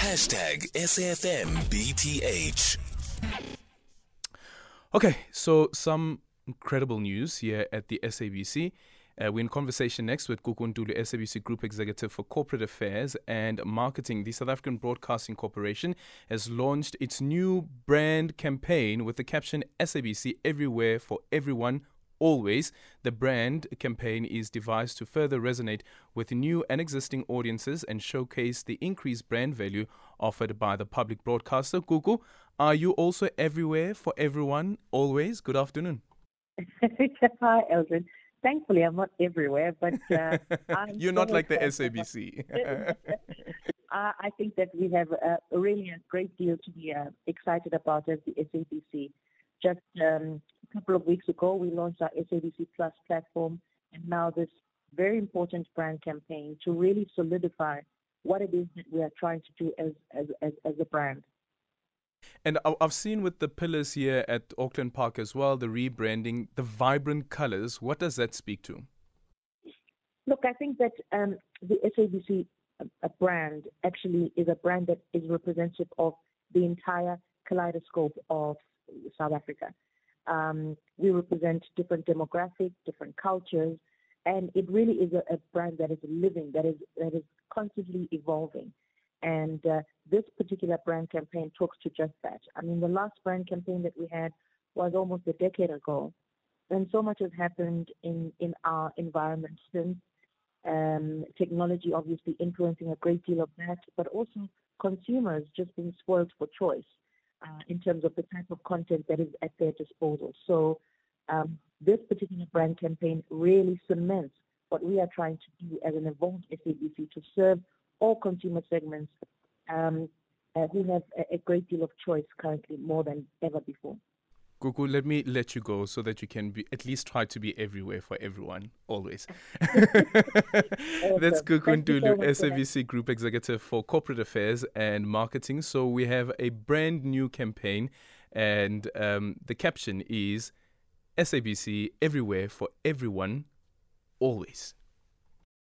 Hashtag SAFMBTH. Okay, so some incredible news here at the SABC. Uh, we're in conversation next with Gugu Ntuli, SABC Group Executive for Corporate Affairs and Marketing. The South African Broadcasting Corporation has launched its new brand campaign with the caption SABC Everywhere for Everyone Always. The brand campaign is devised to further resonate with new and existing audiences and showcase the increased brand value offered by the public broadcaster. Gugu, are you also everywhere for everyone always? Good afternoon. Hi, Eldrin. Thankfully, I'm not everywhere, but uh, you're not like the SABC. uh, I think that we have a, really a great deal to be uh, excited about as the SABC. Just um, couple of weeks ago, we launched our SABC Plus platform, and now this very important brand campaign to really solidify what it is that we are trying to do as as, as, as a brand. And I've seen with the pillars here at Auckland Park as well, the rebranding, the vibrant colors. What does that speak to? Look, I think that um, the SABC a brand actually is a brand that is representative of the entire kaleidoscope of South Africa. Um, we represent different demographics, different cultures, and it really is a, a, brand that is living, that is that is constantly evolving. And uh, this particular brand campaign talks to just that. I mean, the last brand campaign that we had was almost a decade ago, and so much has happened in, in our environment since. Um, technology obviously influencing a great deal of that, but also consumers just being spoiled for choice uh, in terms of the type of content that is at their disposal. So um, this particular brand campaign really cements what we are trying to do as an evolved SABC to serve all consumer segments um, uh, who have a, a, great deal of choice currently more than ever before. Gugu, let me let you go so that you can be at least try to be everywhere for everyone, always. That's Gugu Ntuli, so SABC Group Executive for Corporate Affairs and Marketing. So we have a brand new campaign, and um, the caption is SABC Everywhere for Everyone, Always.